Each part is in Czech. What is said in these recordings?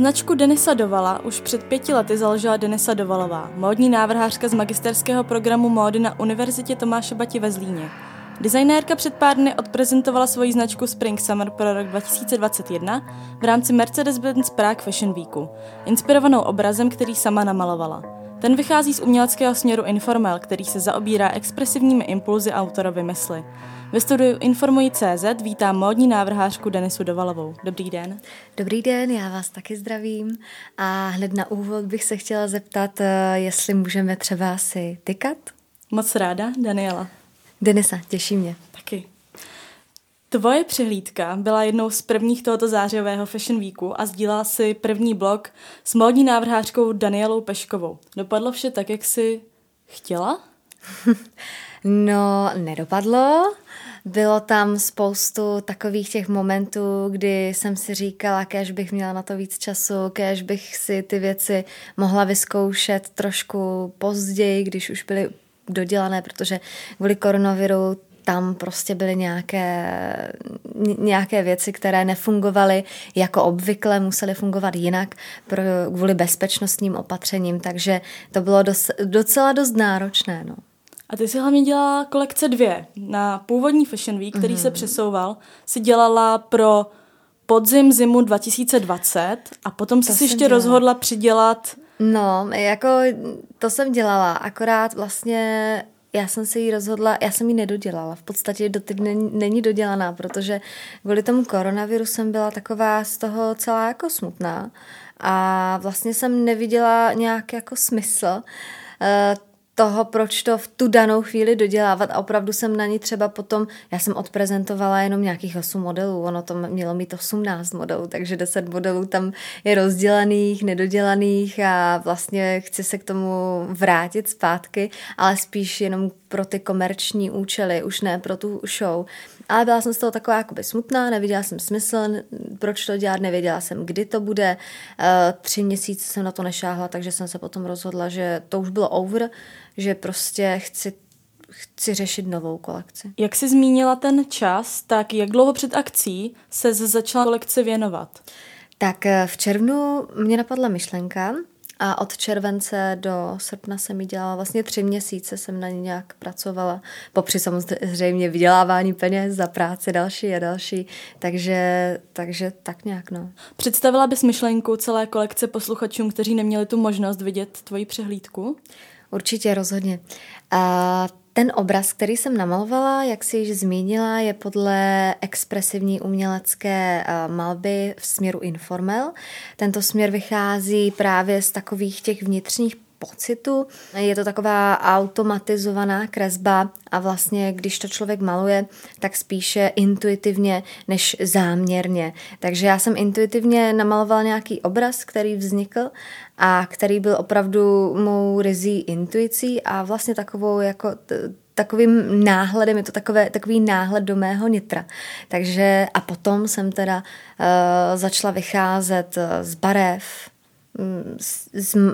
Značku Denisa Dovala už před pěti lety založila Denisa Dovalová, módní návrhářka z magisterského programu módy na Univerzitě Tomáše Bati ve Zlíně. Designérka před pár dny odprezentovala svoji značku Spring Summer pro rok 2021 v rámci Mercedes-Benz Prague Fashion Weeku, inspirovanou obrazem, který sama namalovala. Ten vychází z uměleckého směru Informel, který se zaobírá expresivními impulzy autorovy mysli. Ve studiu Informuji CZ vítám módní návrhářku Denisu Dovalovou. Dobrý den. Dobrý den, já vás taky zdravím a hned na úvod bych se chtěla zeptat, eh, jestli můžeme třeba si tykat? Moc ráda, Daniela. Denisa, těší mě. Taky. Tvoje přehlídka byla jednou z prvních tohoto zářivého Fashion Weeku a sdílela si první blog s módní návrhářkou Danielou Peškovou. Dopadlo vše tak, jak jsi chtěla? no, nedopadlo. Bylo tam spoustu takových těch momentů, kdy jsem si říkala, kež bych měla na to víc času, kež bych si ty věci mohla vyzkoušet trošku později, když už byly dodělané, protože kvůli koronaviru tam prostě byly nějaké, nějaké věci, které nefungovaly jako obvykle, musely fungovat jinak pro, kvůli bezpečnostním opatřením, takže to bylo dos, docela dost náročné. No. A ty si hlavně dělala kolekce dvě. Na původní Fashion Week, který mm-hmm. se přesouval, si dělala pro podzim zimu 2020 a potom si ještě dělala. rozhodla přidělat No, jako to jsem dělala, akorát vlastně já jsem se jí rozhodla, já jsem ji nedodělala. V podstatě doteď není, není dodělaná, protože kvůli tomu koronaviru jsem byla taková z toho celá jako smutná a vlastně jsem neviděla nějak jako smysl eh, toho, proč to v tu danou chvíli dodělávat a opravdu jsem na ní třeba potom, já jsem odprezentovala jenom nějakých 8 modelů, ono to mělo mít 18 modelů, takže 10 modelů tam je rozdělaných, nedodělaných a vlastně chci se k tomu vrátit zpátky, ale spíš jenom pro ty komerční účely, už ne pro tu show. Ale byla jsem z toho taková jakoby smutná, neviděla jsem smysl, proč to dělat, nevěděla jsem, kdy to bude. Eh, tři měsíce jsem na to nešáhla, takže jsem se potom rozhodla, že to už bylo over, že prostě chci chci řešit novou kolekci. Jak jsi zmínila ten čas, tak jak dlouho před akcí se začala kolekci věnovat? Tak eh, v červnu mě napadla myšlenka, a od července do srpna jsem mi dělala, vlastně tři měsíce jsem na ní nějak pracovala, popři samozřejmě vydělávání peněz za práci další a další, takže, takže tak nějak no. Představila bys myšlenku celé kolekce posluchačům, kteří neměli tu možnost vidět tvoji přehlídku? Určitě, rozhodně. A ten obraz, který jsem namalovala, jak si již zmínila, je podle expresivní umělecké eh, malby v směru informel. Tento směr vychází právě z takových těch vnitřních pocitu. Je to taková automatizovaná kresba a vlastně, když to člověk maluje, tak spíše intuitivně než záměrně. Takže já jsem intuitivně namalovala nějaký obraz, který vznikl a který byl opravdu mou rizí intuicí a vlastně takovou jako t- takovým náhledem, je to takové, takový náhled do mého nitra. Takže a potom jsem teda uh, začala vycházet z barev, z,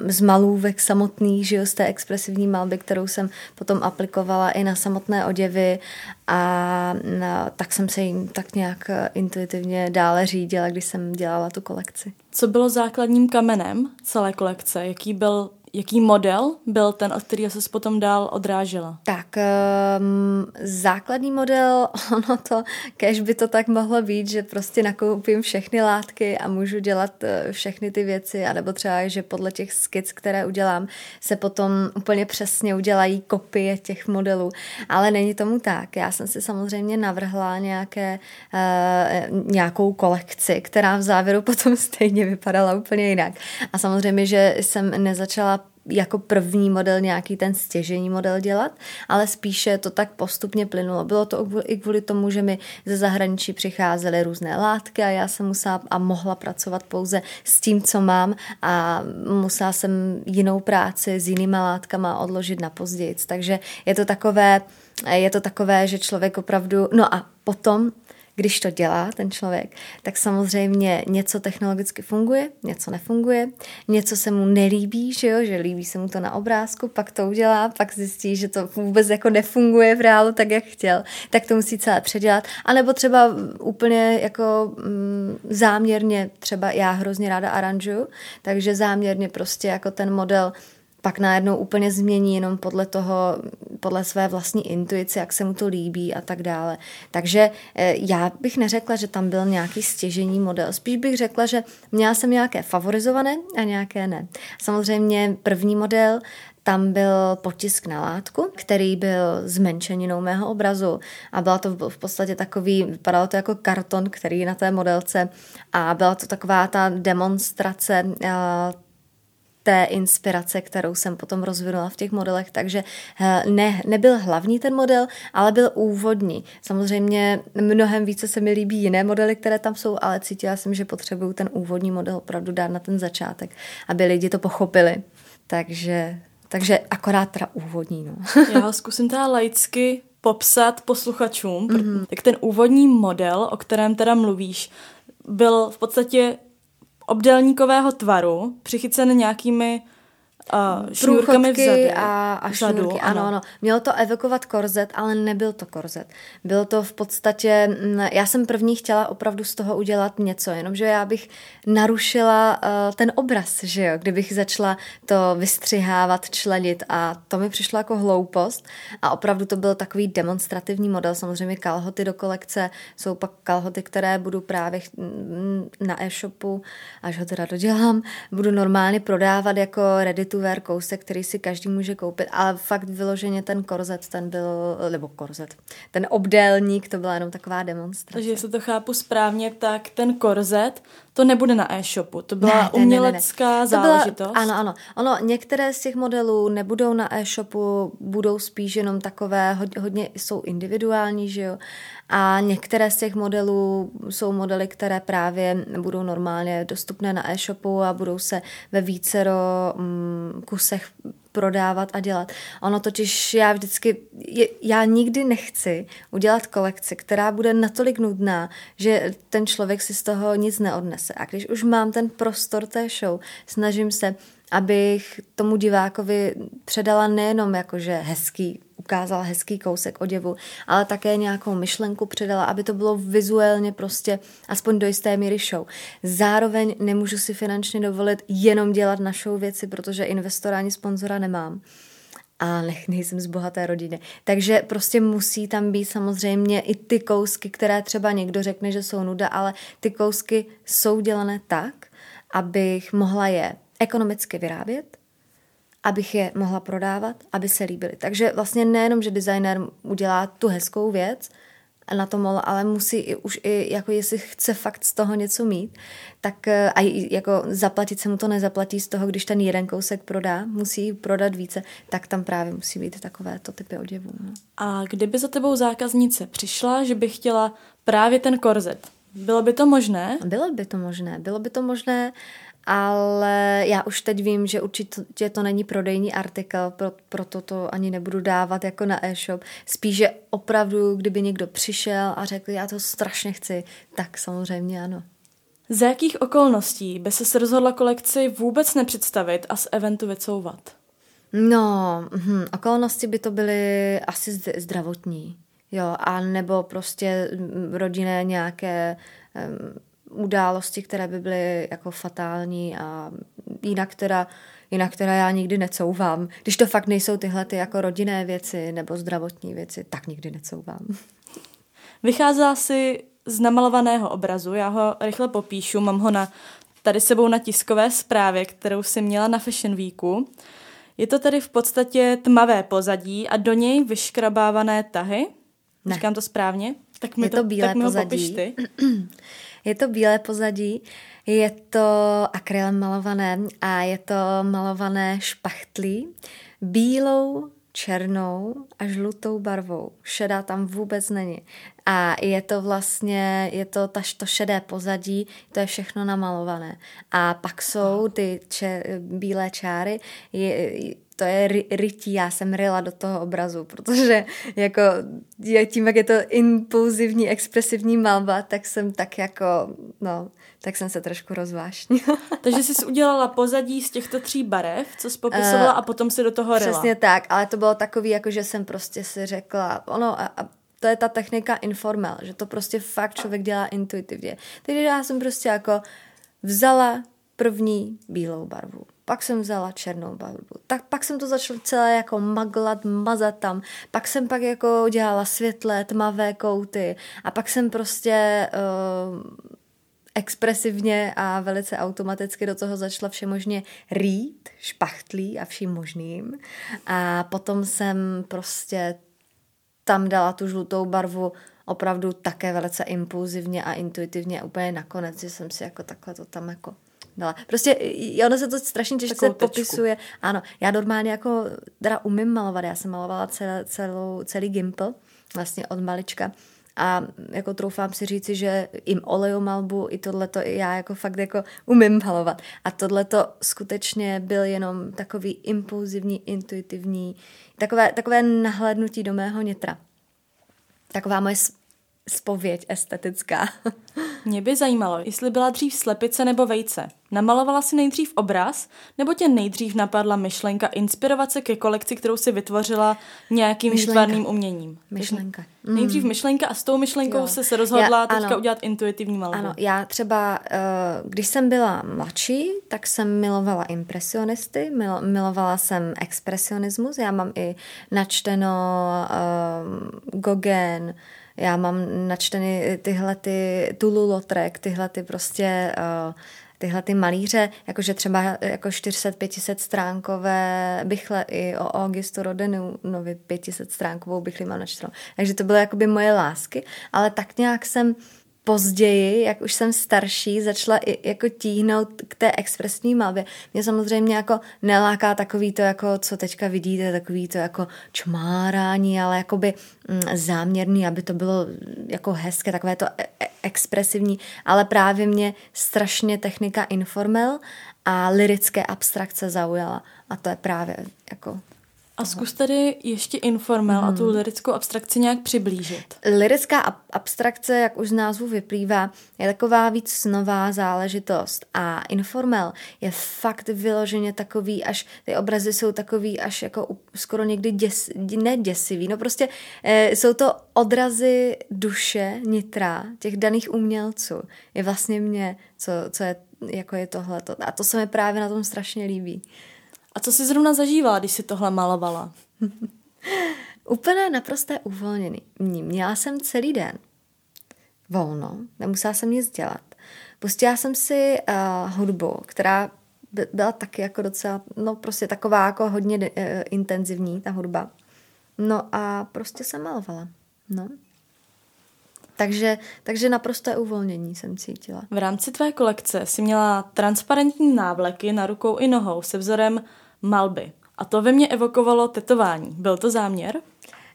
z malůvek samotných, že jo, z té expresivní malby, kterou jsem potom aplikovala i na samotné oděvy a na, tak jsem se jim tak nějak eh, intuitivně dále řídila, když jsem dělala tu kolekci. Co bylo základním kamenem celé kolekce? Jaký byl Jaký model byl ten, od kterého se potom dál odrážela? Tak, um, základní model, ono to, kež by to tak mohlo být, že prostě nakoupím všechny látky a můžu dělat uh, všechny ty věci, anebo třeba, že podle těch skic, které udělám, se potom úplně přesně udělají kopie těch modelů. Ale není tomu tak. Já jsem si samozřejmě navrhla nějaké, uh, nějakou kolekci, která v závěru potom stejně vypadala úplně jinak. A samozřejmě, že jsem nezačala jako první model nějaký ten stěžení model dělat, ale spíše to tak postupně plynulo. Bylo to i kvůli tomu, že mi ze zahraničí přicházely různé látky a já jsem musela a mohla pracovat pouze s tím, co mám a musela jsem jinou práci s jinýma látkama odložit na později. Takže je to takové, je to takové, že člověk opravdu, no a potom když to dělá ten člověk, tak samozřejmě něco technologicky funguje, něco nefunguje, něco se mu nelíbí, že jo, že líbí se mu to na obrázku, pak to udělá, pak zjistí, že to vůbec jako nefunguje v reálu tak, jak chtěl, tak to musí celé předělat. A nebo třeba úplně jako mm, záměrně, třeba já hrozně ráda aranžuju, takže záměrně prostě jako ten model pak najednou úplně změní jenom podle toho, podle své vlastní intuice, jak se mu to líbí a tak dále. Takže eh, já bych neřekla, že tam byl nějaký stěžení model. Spíš bych řekla, že měla jsem nějaké favorizované a nějaké ne. Samozřejmě první model tam byl potisk na látku, který byl zmenšeninou mého obrazu a byla to v podstatě takový, vypadalo to jako karton, který na té modelce a byla to taková ta demonstrace eh, té inspirace, kterou jsem potom rozvinula v těch modelech, takže eh, ne, nebyl hlavní ten model, ale byl úvodní. Samozřejmě mnohem více se mi líbí jiné modely, které tam jsou, ale cítila jsem, že potřebuju ten úvodní model opravdu dát na ten začátek, aby lidi to pochopili. Takže, takže akorát teda úvodní. No. Já ho zkusím teda laicky popsat posluchačům. Mm-hmm. Tak ten úvodní model, o kterém teda mluvíš, byl v podstatě obdélníkového tvaru, přichycen nějakými uh, šňůrkami vzadu. A, a šňůrky, vzadu, ano, ano. Mělo to evokovat korzet, ale nebyl to korzet. Bylo to v podstatě, mm, já jsem první chtěla opravdu z toho udělat něco, jenomže já bych narušila uh, ten obraz, že jo, kdybych začala to vystřihávat, členit a to mi přišlo jako hloupost a opravdu to byl takový demonstrativní model, samozřejmě kalhoty do kolekce, jsou pak kalhoty, které budu právě mm, na e-shopu, až ho teda dodělám, budu normálně prodávat jako ready to wear kousek, který si každý může koupit, ale fakt vyloženě ten korzet, ten byl, nebo korzet, ten obdélník, to byla jenom taková demonstrace. Takže jestli to chápu správně, tak ten korzet, to nebude na e-shopu, to byla ne, umělecká ne, ne, ne. záležitost. Byla, ano, ano. Ono, některé z těch modelů nebudou na e-shopu, budou spíš jenom takové, hodně, hodně jsou individuální, že jo, a některé z těch modelů jsou modely, které právě budou normálně dostupné na e-shopu a budou se ve vícero mm, kusech prodávat a dělat. Ono totiž já vždycky, já nikdy nechci udělat kolekci, která bude natolik nudná, že ten člověk si z toho nic neodnese. A když už mám ten prostor té show, snažím se abych tomu divákovi předala nejenom jakože hezký, ukázala hezký kousek oděvu, ale také nějakou myšlenku předala, aby to bylo vizuálně prostě aspoň do jisté míry show. Zároveň nemůžu si finančně dovolit jenom dělat na show věci, protože investora ani sponzora nemám a nech, nejsem z bohaté rodiny. Takže prostě musí tam být samozřejmě i ty kousky, které třeba někdo řekne, že jsou nuda, ale ty kousky jsou dělané tak, abych mohla je ekonomicky vyrábět, abych je mohla prodávat, aby se líbily. Takže vlastně nejenom, že designer udělá tu hezkou věc, na tom, ale musí i, už i, jako jestli chce fakt z toho něco mít, tak eh, a jako zaplatit se mu to nezaplatí z toho, když ten jeden kousek prodá, musí prodat více, tak tam právě musí být takovéto typy oděvů. No. A kdyby za tebou zákaznice přišla, že by chtěla právě ten korzet, bylo by to možné? Bylo by to možné. Bylo by to možné ale já už teď vím, že určitě to není prodejní artikl, pro, proto to ani nebudu dávat jako na e-shop. Spíš, že opravdu, kdyby někdo přišel a řekl, já to strašně chci, tak samozřejmě ano. Za jakých okolností by se rozhodla kolekci vůbec nepředstavit a z eventu vycouvat? No, hm, okolnosti by to byly asi zdravotní, jo, a nebo prostě rodinné nějaké um, události, které by byly jako fatální a jinak teda, jinak teda já nikdy necouvám. Když to fakt nejsou tyhle ty jako rodinné věci nebo zdravotní věci, tak nikdy necouvám. Vycházela si z namalovaného obrazu, já ho rychle popíšu, mám ho na, tady sebou na tiskové zprávě, kterou si měla na Fashion Weeku. Je to tedy v podstatě tmavé pozadí a do něj vyškrabávané tahy. Ne. Říkám to správně? Tak mi je to, to bílé tak mi pozadí. Ho ty. Je to bílé pozadí, je to akrylem malované a je to malované špachtlí bílou, černou a žlutou barvou. Šedá tam vůbec není. A je to vlastně, je to ta, to šedé pozadí, to je všechno namalované. A pak jsou ty če, bílé čáry, je, to je ry, rytí, já jsem ryla do toho obrazu, protože jako tím, jak je to impulzivní, expresivní malba, tak jsem tak jako, no, tak jsem se trošku rozvášnila. Takže jsi udělala pozadí z těchto tří barev, co jsi popisovala uh, a potom si do toho ryla. Přesně tak, ale to bylo takový, jako že jsem prostě si řekla, ono, a, a to je ta technika informal, že to prostě fakt člověk dělá intuitivně. Takže já jsem prostě jako vzala první bílou barvu, pak jsem vzala černou barvu, tak pak jsem to začala celé jako maglat, mazat tam, pak jsem pak jako dělala světlé, tmavé kouty. A pak jsem prostě uh, expresivně a velice automaticky do toho začala všemožně rýt, špachtlí a vším možným. A potom jsem prostě tam dala tu žlutou barvu opravdu také velice impulzivně a intuitivně úplně nakonec, že jsem si jako takhle to tam jako dala. Prostě ono se to strašně těžce popisuje. Ano, já normálně jako teda umím malovat, já jsem malovala celé, celou, celý gimpl, vlastně od malička. A jako troufám si říci, že i olejomalbu, i tohleto já jako fakt jako umím malovat. A tohleto skutečně byl jenom takový impulzivní, intuitivní, takové, takové nahlédnutí do mého nitra. Taková moje spověď estetická. Mě by zajímalo, jestli byla dřív slepice nebo vejce. Namalovala si nejdřív obraz, nebo tě nejdřív napadla myšlenka inspirovat se ke kolekci, kterou si vytvořila nějakým výtvarným uměním? Myšlenka. Mm. Nejdřív myšlenka a s tou myšlenkou jo. se se rozhodla já, teďka ano. udělat intuitivní malbu. Ano, já třeba, eh, když jsem byla mladší, tak jsem milovala impresionisty, milovala jsem expresionismus, já mám i načteno uh, Gauguin, já mám načteny tyhle ty Tulu Lautrec, tyhle ty prostě uh, tyhle ty malíře, jakože třeba jako 400-500 stránkové bychle i o Augustu Rodenovi 500 stránkovou bychli mám načtenou. Takže to byly jakoby moje lásky, ale tak nějak jsem později, jak už jsem starší, začala i jako tíhnout k té expresní malbě. Mě samozřejmě jako neláká takový to, jako co teďka vidíte, takový to jako čmárání, ale jakoby mm, záměrný, aby to bylo jako hezké, takové to e- e- expresivní, ale právě mě strašně technika informel a lirické abstrakce zaujala. A to je právě jako a zkus tedy ještě informel hmm. a tu hmm. lirickou abstrakci nějak přiblížit. Lirická ab- abstrakce, jak už z názvu vyplývá, je taková víc nová záležitost a informel je fakt vyloženě takový, až ty obrazy jsou takový až jako skoro někdy děs, ne děsivý, no prostě e, jsou to odrazy duše, nitra těch daných umělců. Je vlastně mě, co, co je, jako je tohleto. A to se mi právě na tom strašně líbí. A co jsi zrovna zažívala, když si tohle malovala? Úplně naprosté uvolněný. Měla jsem celý den volno, nemusela jsem nic dělat. Pustila jsem si uh, hudbu, která by, byla taky jako docela, no prostě taková jako hodně uh, intenzivní, ta hudba. No a prostě jsem malovala. No. Takže, takže naprosté uvolnění jsem cítila. V rámci tvé kolekce si měla transparentní návleky na rukou i nohou se vzorem malby. A to ve mně evokovalo tetování. Byl to záměr?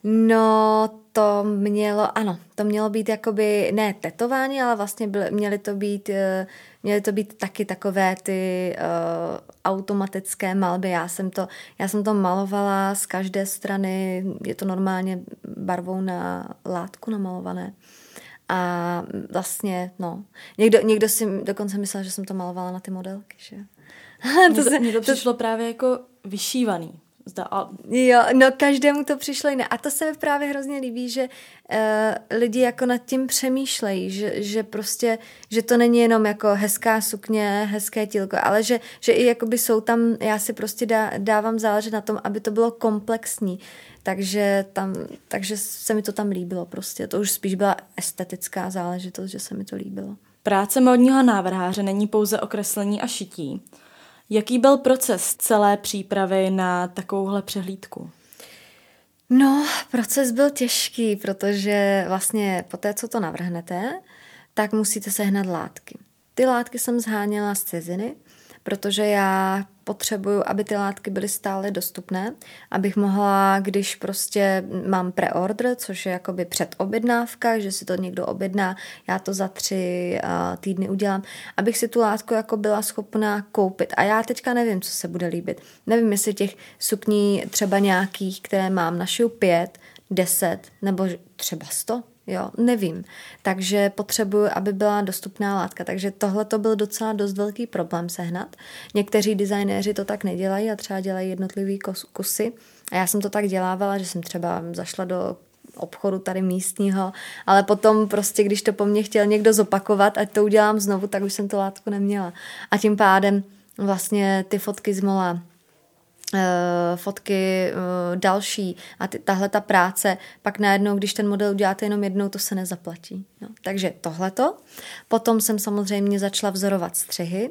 No, to mělo, ano, to mělo být jakoby, ne tetování, ale vlastně byly, měly to být, eh, měly to být taky takové ty uh, automatické malby. Já jsem, to, já jsem to malovala z každé strany, je to normálně barvou na látku namalované. A vlastně, no, někdo, někdo si dokonce myslel, že jsem to malovala na ty modelky, že to, se, mně to přišlo to... právě jako vyšívaný. Zda, a... Jo, no každému to přišlo jiné. A to se mi právě hrozně líbí, že uh, lidi jako nad tím přemýšlejí, že, že prostě, že to není jenom jako hezká sukně, hezké tílko, ale že, že i jakoby jsou tam, já si prostě dá, dávám záležet na tom, aby to bylo komplexní. Takže, tam, takže se mi to tam líbilo prostě. To už spíš byla estetická záležitost, že se mi to líbilo. Práce modního návrháře není pouze o kreslení a šití. Jaký byl proces celé přípravy na takovouhle přehlídku? No, proces byl těžký, protože vlastně po té, co to navrhnete, tak musíte sehnat látky. Ty látky jsem zháněla z ciziny, protože já potřebuju, aby ty látky byly stále dostupné, abych mohla, když prostě mám preorder, což je jakoby předobjednávka, že si to někdo objedná, já to za tři uh, týdny udělám, abych si tu látku jako byla schopná koupit. A já teďka nevím, co se bude líbit. Nevím, jestli těch sukní třeba nějakých, které mám, našiju pět, deset nebo třeba sto, Jo, nevím. Takže potřebuju, aby byla dostupná látka. Takže tohle to byl docela dost velký problém sehnat. Někteří designéři to tak nedělají a třeba dělají jednotlivý kusy. A já jsem to tak dělávala, že jsem třeba zašla do obchodu tady místního, ale potom prostě, když to po mně chtěl někdo zopakovat, ať to udělám znovu, tak už jsem to látku neměla. A tím pádem vlastně ty fotky z mola fotky eh, další a ty, tahle ta práce, pak najednou, když ten model uděláte jenom jednou, to se nezaplatí. No, takže tohleto. Potom jsem samozřejmě začala vzorovat střihy.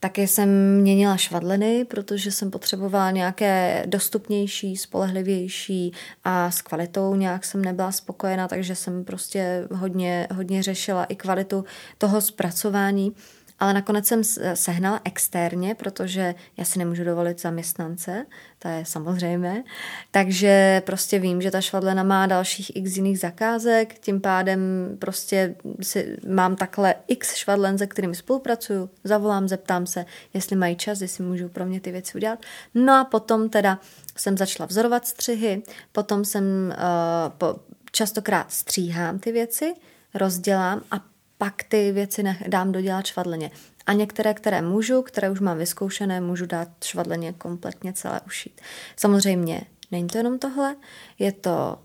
Také jsem měnila švadleny, protože jsem potřebovala nějaké dostupnější, spolehlivější a s kvalitou nějak jsem nebyla spokojená, takže jsem prostě hodně, hodně řešila i kvalitu toho zpracování ale nakonec jsem sehnala externě, protože já si nemůžu dovolit zaměstnance, to je samozřejmé, takže prostě vím, že ta švadlena má dalších x jiných zakázek, tím pádem prostě si, mám takhle x švadlen, se kterými spolupracuju, zavolám, zeptám se, jestli mají čas, jestli můžu pro mě ty věci udělat. No a potom teda jsem začala vzorovat střihy, potom jsem uh, po, častokrát stříhám ty věci, rozdělám a pak ty věci nech, dám dodělat švadleně. A některé, které můžu, které už mám vyzkoušené, můžu dát švadleně kompletně celé ušít. Samozřejmě není to jenom tohle, je to,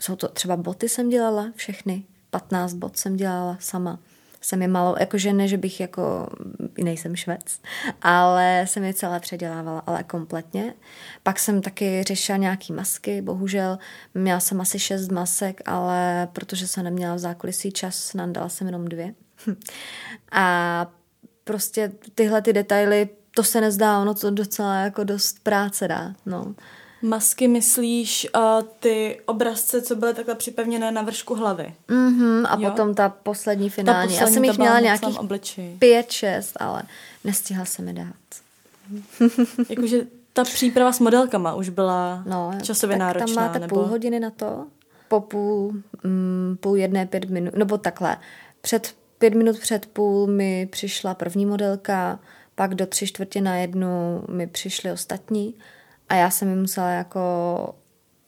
jsou to třeba boty jsem dělala, všechny, 15 bot jsem dělala sama jsem je malo, jakože ne, že bych jako, nejsem švec, ale jsem je celé předělávala, ale kompletně. Pak jsem taky řešila nějaký masky, bohužel měla jsem asi šest masek, ale protože jsem neměla v zákulisí čas, nandala jsem jenom dvě. A prostě tyhle ty detaily, to se nezdá, ono to docela jako dost práce dá, no. Masky myslíš uh, ty obrazce, co byly takhle připevněné na vršku hlavy? Mm-hmm, a jo? potom ta poslední finální. Ta poslední, Já jsem jich měla nějakých pět, šest, ale nestihla se mi dát. Jakože ta příprava s modelkama už byla no, časově tak náročná. Tam máte nebo... půl hodiny na to, po půl, mm, půl jedné, pět minut, nebo takhle. Před pět minut před půl mi přišla první modelka, pak do tři čtvrtě na jednu mi přišly ostatní a já jsem mi musela jako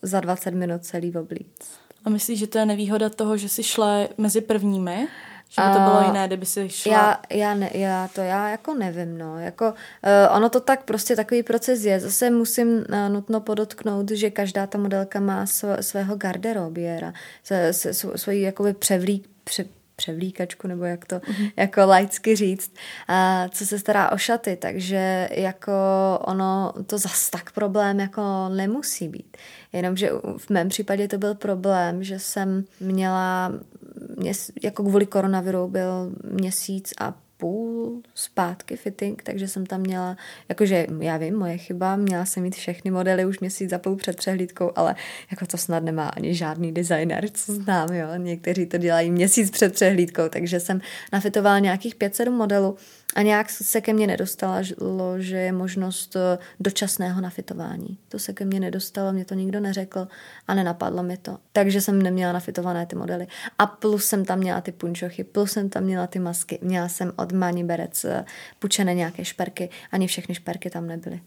za 20 minut celý oblíct. A myslíš, že to je nevýhoda toho, že jsi šla mezi prvními? Že by to bylo jiné, kdyby si šla... Já, já, ne, já to já jako nevím, no. Jako, uh, ono to tak prostě takový proces je. Zase musím uh, nutno podotknout, že každá ta modelka má sv, svého garderobiera, svoji jakoby převlík, pře, převlíkačku, nebo jak to mm-hmm. jako laicky říct, a co se stará o šaty, takže jako ono to zas tak problém jako nemusí být. Jenomže v mém případě to byl problém, že jsem měla, jako kvůli koronaviru byl měsíc a půl zpátky fitting, takže jsem tam měla, jakože já vím, moje chyba, měla jsem mít všechny modely už měsíc za půl před přehlídkou, ale jako to snad nemá ani žádný designer, co znám, jo. Někteří to dělají měsíc před přehlídkou, takže jsem nafitovala nějakých 5-7 modelů a nějak se ke mně nedostalo, že je možnost eh, dočasného nafitování. To se ke mně nedostalo, mě to nikdo neřekl a nenapadlo mi to. Takže jsem neměla nafitované ty modely. A plus jsem tam měla ty punčochy, plus jsem tam měla ty masky. Měla jsem od Mani Berec eh, půjčené nějaké šperky. Ani všechny šperky tam nebyly.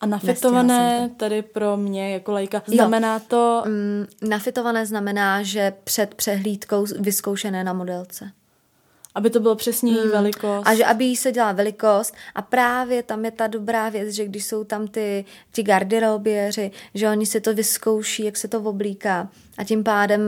A nafitované tady pro mě jako lajka znamená jo. to... Mm, nafitované znamená, že před přehlídkou vyzkoušené na modelce. Aby to bylo přesně hmm. velikost. A že aby jí se dělala velikost. A právě tam je ta dobrá věc, že když jsou tam ty, ty garderoběři, že oni si to vyzkouší, jak se to oblíká. A tím pádem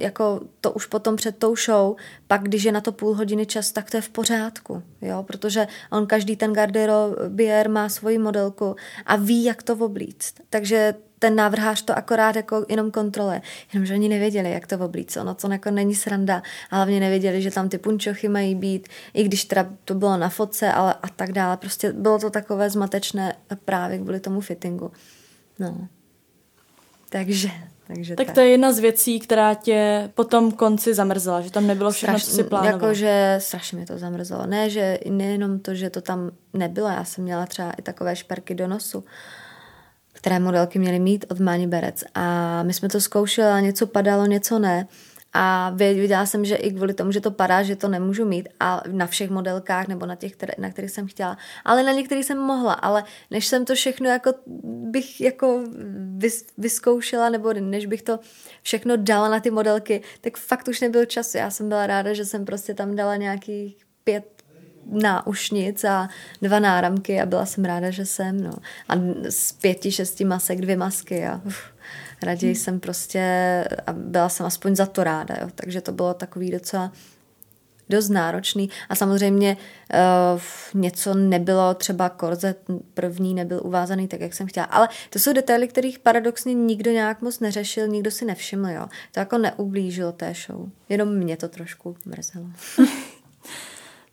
jako to už potom před tou show, pak když je na to půl hodiny čas, tak to je v pořádku, jo, protože on každý ten garderobier má svoji modelku a ví, jak to oblíct. Takže ten návrhář to akorát jako jenom kontroluje. Jenomže oni nevěděli, jak to oblíct. Ono to jako není sranda. A hlavně nevěděli, že tam ty punčochy mají být, i když teda to bylo na fotce, ale a tak dále. Prostě bylo to takové zmatečné právě kvůli tomu fittingu. No. Takže Takže tak, tak to je jedna z věcí, která tě potom konci zamrzela, že tam nebylo všechno, Straš, co si plánovala. Jakože strašně mě to zamrzelo. Ne, že nejenom to, že to tam nebylo, já jsem měla třeba i takové šperky do nosu, které modelky měly mít od Mani Berec. A my jsme to zkoušeli a něco padalo, něco ne. A viděla jsem, že i kvůli tomu, že to padá, že to nemůžu mít a na všech modelkách nebo na těch, které, na kterých jsem chtěla. Ale na některých jsem mohla, ale než jsem to všechno jako bych jako vys, vyzkoušela nebo než bych to všechno dala na ty modelky, tak fakt už nebyl čas. Já jsem byla ráda, že jsem prostě tam dala nějakých pět náušnic a dva náramky a byla jsem ráda, že jsem, no. A z pěti, šesti masek dvě masky a uf, raději hmm. jsem prostě, a byla jsem aspoň za to ráda, jo. Takže to bylo takový docela dost náročný a samozřejmě uh, něco nebylo, třeba korzet první nebyl uvázaný tak, jak jsem chtěla. Ale to jsou detaily, kterých paradoxně nikdo nějak moc neřešil, nikdo si nevšiml, jo. To jako neublížilo té show. Jenom mě to trošku mrzelo.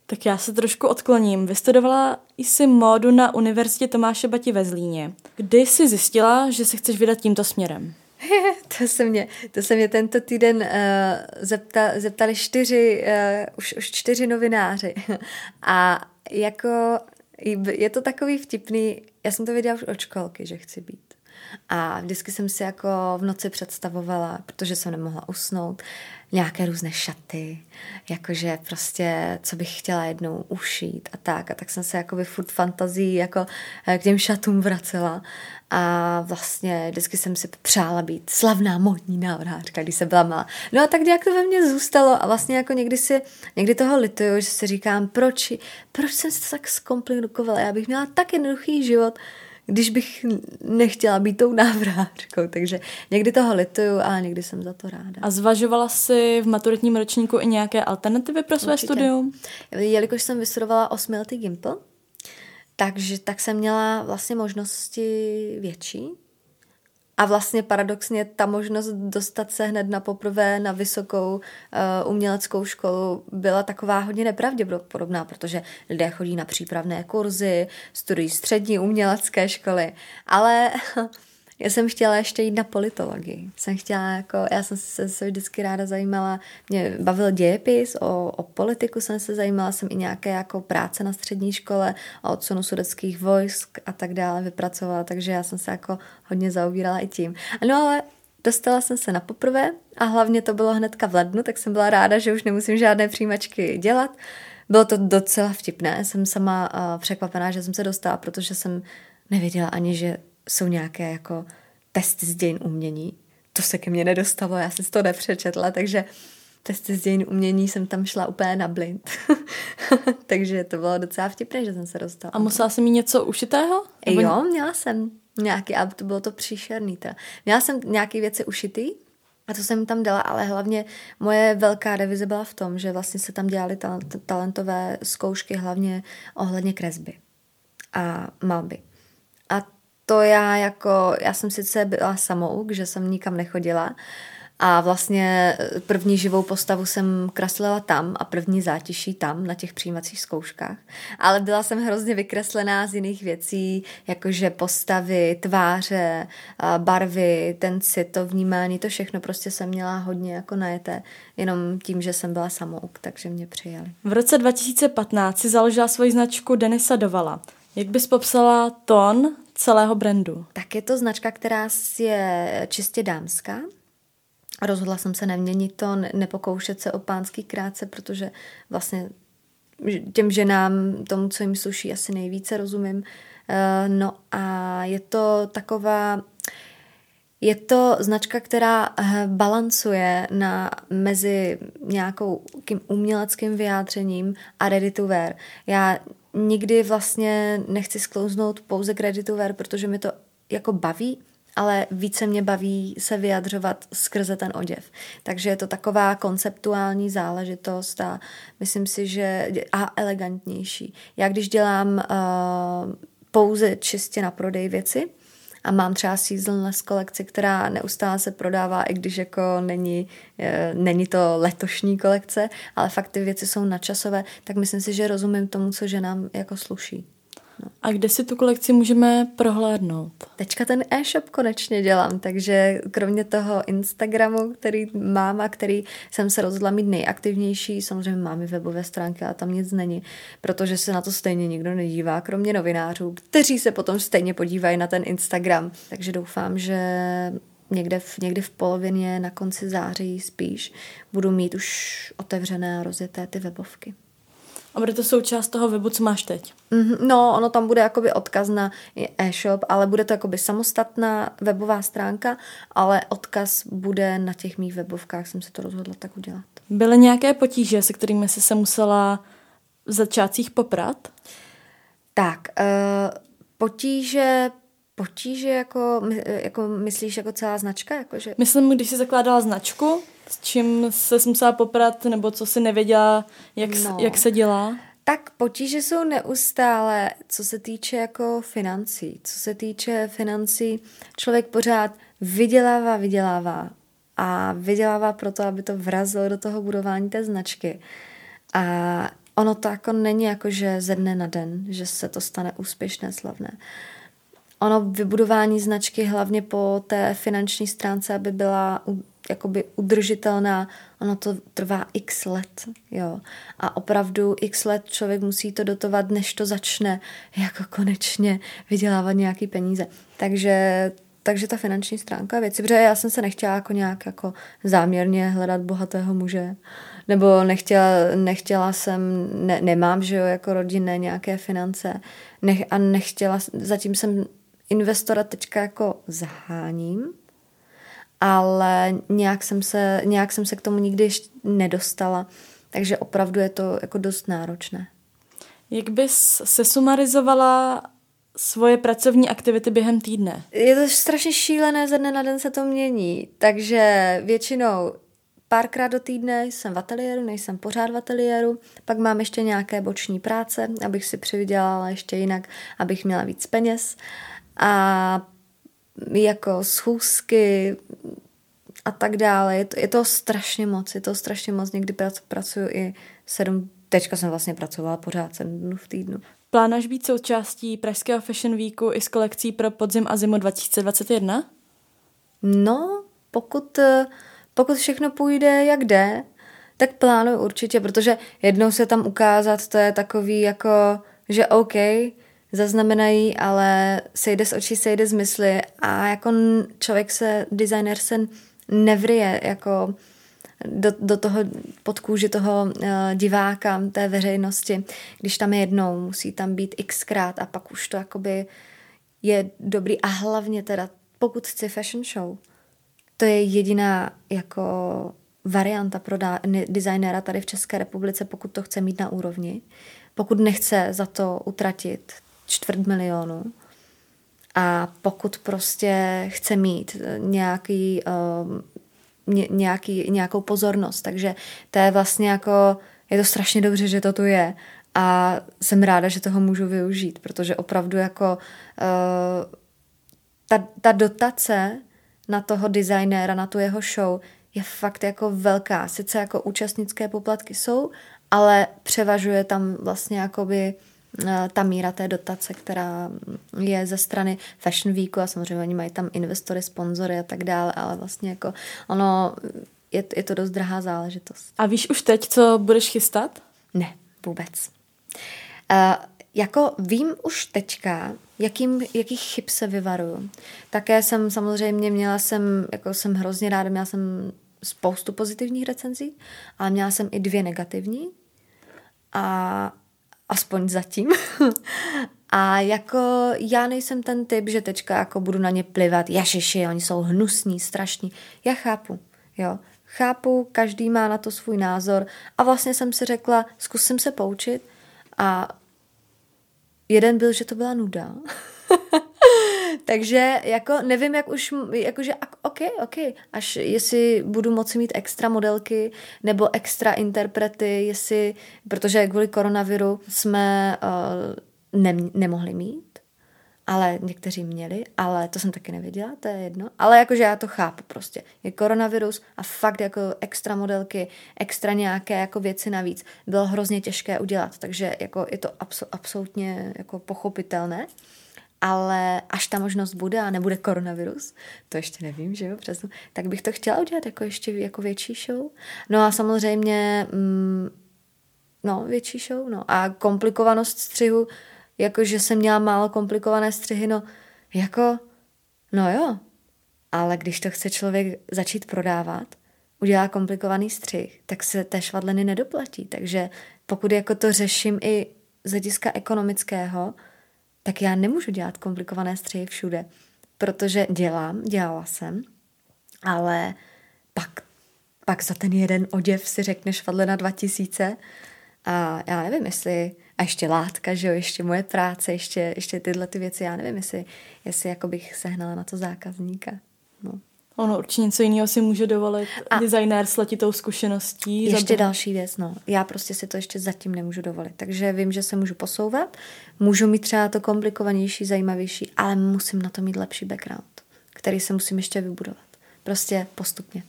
Tak já se trošku odkloním. Vystudovala jsi módu na Univerzitě Tomáše Bati ve Zlíně. Kdy jsi zjistila, že se chceš vydat tímto směrem? to, se mě, to se mě tento týden uh, zepta, zeptali čtyři, uh, už, už čtyři novináři. A jako je to takový vtipný, já jsem to věděla už od školky, že chci být. A vždycky jsem si jako v noci představovala, protože jsem nemohla usnout, nějaké různé šaty, jakože prostě, co bych chtěla jednou ušít a tak. A tak jsem se jako furt fantazí jako eh, k těm šatům vracela a vlastně vždycky jsem si přála být slavná modní návrhářka, když jsem byla malá. No a tak nějak to ve mně zůstalo a vlastně jako někdy si, někdy toho lituju, že si říkám, proč, proč jsem se tak zkomplikovala, já bych měla tak jednoduchý život, když bych nechtěla být tou návrhářkou. Takže někdy toho lituju a někdy jsem za to ráda. A zvažovala jsi v maturitním ročníku i nějaké alternativy pro své Určitě. studium? Jelikož jsem vystudovala osmiletý Gimple, takže tak jsem měla vlastně možnosti větší, a vlastně paradoxně ta možnost dostat se hned na poprvé na vysokou uh, uměleckou školu byla taková hodně nepravděpodobná, protože lidé chodí na přípravné kurzy, studují střední umělecké školy, ale Já jsem chtěla ještě jít na politologii. Jsem chtěla jako, já jsem se, se vždycky ráda zajímala, mě bavil dějepis, o, o politiku jsem se zajímala, jsem i nějaké jako práce na střední škole, o odsunu sudeckých vojsk a tak dále vypracovala, takže já jsem se jako hodně zaobírala i tím. No ale dostala jsem se na poprvé a hlavně to bylo hnedka v lednu, tak jsem byla ráda, že už nemusím žádné přijímačky dělat. Bylo to docela vtipné, jsem sama uh, překvapená, že jsem se dostala, protože jsem nevěděla ani, že jsou nějaké jako testy z dějin umění. To se ke mně nedostalo, já jsem to nepřečetla, takže testy z dějin umění jsem tam šla úplně na blind. takže to bylo docela vtipné, že jsem se dostala. A musela jsem mít něco ušitého? Nebo... Jo, měla jsem nějaký, ale to bylo to příšerný. Teda. Měla jsem nějaké věci ušitý, a to jsem tam dala, ale hlavně moje velká revize byla v tom, že vlastně se tam dělaly talentové zkoušky hlavně ohledně kresby a malby. To já jako, já jsem sice byla samouk, že jsem nikam nechodila a vlastně první živou postavu jsem kreslila tam a první zátiší tam na těch přijímacích zkouškách. Ale byla jsem hrozně vykreslená z jiných věcí, jakože postavy, tváře, barvy, ten cit, to vnímání, to všechno prostě jsem měla hodně jako najeté, jenom tím, že jsem byla samouk, takže mě přijali. V roce 2015 si založila svoji značku Denisa Dovala. Jak bys popsala tón celého brandu? Tak je to značka, která je čistě dámská. Rozhodla jsem se neměnit to, nepokoušet se o pánský krátce, protože vlastně těm ženám, tomu, co jim sluší, asi nejvíce rozumím. Eh, no a je to taková je to značka, která eh, balancuje na mezi nějakou uměleckým vyjádřením a ready to wear. Já nikdy vlastně nechci sklouznout pouze k wear, protože mi to jako baví, ale více mě baví se vyjadřovat skrze ten oděv. Takže je to taková konceptuální záležitost a myslím si, že a elegantnější. Já když dělám uh, pouze čistě na prodej věci, a mám třeba seasonless kolekci, která neustále se prodává, i když jako není, e, není to letošní kolekce, ale fakt ty věci jsou nadčasové, tak myslím si, že rozumím tomu, co ženám jako sluší. No. A kde si tu kolekci můžeme prohlédnout? Teďka ten e-shop konečně dělám, takže kromě toho Instagramu, který mám a který jsem se rozhodla mít nejaktivnější, samozřejmě mám i webové stránky a tam nic není, protože se na to stejně nikdo nedívá, kromě novinářů, kteří se potom stejně podívají na ten Instagram. Takže doufám, že někde v, někdy v polovině, na konci září spíš, budu mít už otevřené a rozjeté ty webovky. A bude to součást toho webu, co máš teď? Mm-hmm, no, ono tam bude jakoby odkaz na e-shop, ale bude to jakoby samostatná webová stránka, ale odkaz bude na těch mých webovkách, jsem se to rozhodla tak udělat. Byly nějaké potíže, se kterými jsi se musela v začátcích poprat? Tak, uh, potíže potíže, jako, jako myslíš jako celá značka? Jako, že... Myslím, když jsi zakládala značku, s čím se musela poprat, nebo co si nevěděla, jak, no. jak se dělá? Tak potíže jsou neustále, co se týče jako financí. Co se týče financí, člověk pořád vydělává, vydělává a vydělává proto, aby to vrazilo do toho budování té značky. A ono to jako není jako, že ze dne na den, že se to stane úspěšné, slavné. Ono vybudování značky hlavně po té finanční stránce, aby byla jakoby udržitelná, ono to trvá x let, jo. A opravdu x let člověk musí to dotovat, než to začne jako konečně vydělávat nějaký peníze. Takže takže ta finanční stránka věci, protože já jsem se nechtěla jako nějak jako záměrně hledat bohatého muže, nebo nechtěla, nechtěla jsem, ne, nemám, že jo, jako rodinné nějaké finance nech, a nechtěla, zatím jsem investora teďka jako zaháním, ale nějak jsem se, nějak jsem se k tomu nikdy ještě nedostala, takže opravdu je to jako dost náročné. Jak bys se sumarizovala svoje pracovní aktivity během týdne? Je to strašně šílené, ze dne na den se to mění, takže většinou párkrát do týdne jsem v ateliéru, nejsem pořád v ateliéru, pak mám ještě nějaké boční práce, abych si přivydělala ještě jinak, abych měla víc peněz a jako schůzky a tak dále. Je to, je to strašně moc, je to strašně moc. Někdy pracuji i sedm, teďka jsem vlastně pracovala pořád sedm dnů v týdnu. Plánuješ být součástí Pražského Fashion Weeku i s kolekcí pro podzim a zimu 2021? No, pokud, pokud všechno půjde jak jde, tak plánuju určitě, protože jednou se tam ukázat, to je takový jako, že OK, zaznamenají, ale sejde z očí, sejde z mysli a jako člověk se, designer se nevryje jako do, do toho pod kůži toho uh, diváka, té veřejnosti, když tam je jednou, musí tam být xkrát a pak už to jakoby je dobrý a hlavně teda, pokud chci fashion show, to je jediná jako varianta pro designéra tady v České republice, pokud to chce mít na úrovni, pokud nechce za to utratit čtvrt milionu. A pokud prostě chce mít nějaký, uh, nějaký, nějakou pozornost, takže to je vlastně jako, je to strašně dobře, že to tu je a jsem ráda, že toho můžu využít, protože opravdu jako uh, ta, ta dotace na toho designéra, na tu jeho show je fakt jako velká. Sice jako účastnické poplatky jsou, ale převažuje tam vlastně jakoby Eh, ta míra té dotace, která je ze strany Fashion Weeku a samozřejmě oni mají tam investory, sponzory a tak dále, ale vlastně jako ono je, je to dost drahá záležitost. A víš už teď, co budeš chystat? Ne, vůbec. Uh, jako vím už teďka, jakým, jakých chyb se vyvaruju. Také jsem samozřejmě měla jsem, jako jsem hrozně ráda, měla jsem spoustu pozitivních recenzí, ale měla jsem i dvě negativní. A aspoň zatím. A jako já nejsem ten typ, že teďka jako budu na ně plivat, jašiši, oni jsou hnusní, strašní. Já chápu, jo. Chápu, každý má na to svůj názor a vlastně jsem si řekla, zkusím se poučit a jeden byl, že to byla nuda. Takže jako nevím, jak už, jakože ok, ok, až jestli budu moci mít extra modelky nebo extra interprety, jestli, protože kvůli koronaviru jsme uh, ne, nemohli mít ale někteří měli, ale to jsem taky nevěděla, to je jedno. Ale jakože já to chápu prostě. Je koronavirus a fakt jako extra modelky, extra nějaké jako věci navíc bylo hrozně těžké udělat, takže jako je to abso- absolutně jako pochopitelné ale až ta možnost bude a nebude koronavirus, to ještě nevím, že jo, přesně, tak bych to chtěla udělat jako ještě jako větší show. No a samozřejmě, mm, no, větší show, no. A komplikovanost střihu, jako že jsem měla málo komplikované střihy, no, jako, no jo, ale když to chce člověk začít prodávat, udělá komplikovaný střih, tak se té švadleny nedoplatí. Takže pokud jako to řeším i z hlediska ekonomického, tak já nemůžu dělat komplikované střihy všude, protože dělám, dělala jsem, ale pak, pak za ten jeden oděv si řekneš na 2000 a já nevím, jestli, a ještě látka, že jo, ještě moje práce, ještě, ještě tyhle ty věci, já nevím, jestli, jestli jako bych sehnala na to zákazníka. No. Ono určitě něco jiného si může dovolit a designér s letitou zkušeností. Ještě další věc, no. Já prostě si to ještě zatím nemůžu dovolit. Takže vím, že se můžu posouvat, můžu mít třeba to komplikovanější, zajímavější, ale musím na to mít lepší background, který se musím ještě vybudovat. Prostě postupně.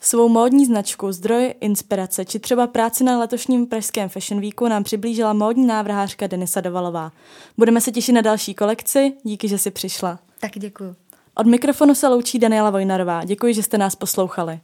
Svou módní značku, zdroj inspirace či třeba práci na letošním Pražském Fashion Weeku nám přiblížila módní návrhářka Denisa Dovalová. Budeme se těšit na další kolekci, díky, že jsi přišla. Tak děkuji. Od mikrofonu se loučí Daniela Vojnarová. Děkuji, že jste nás poslouchali.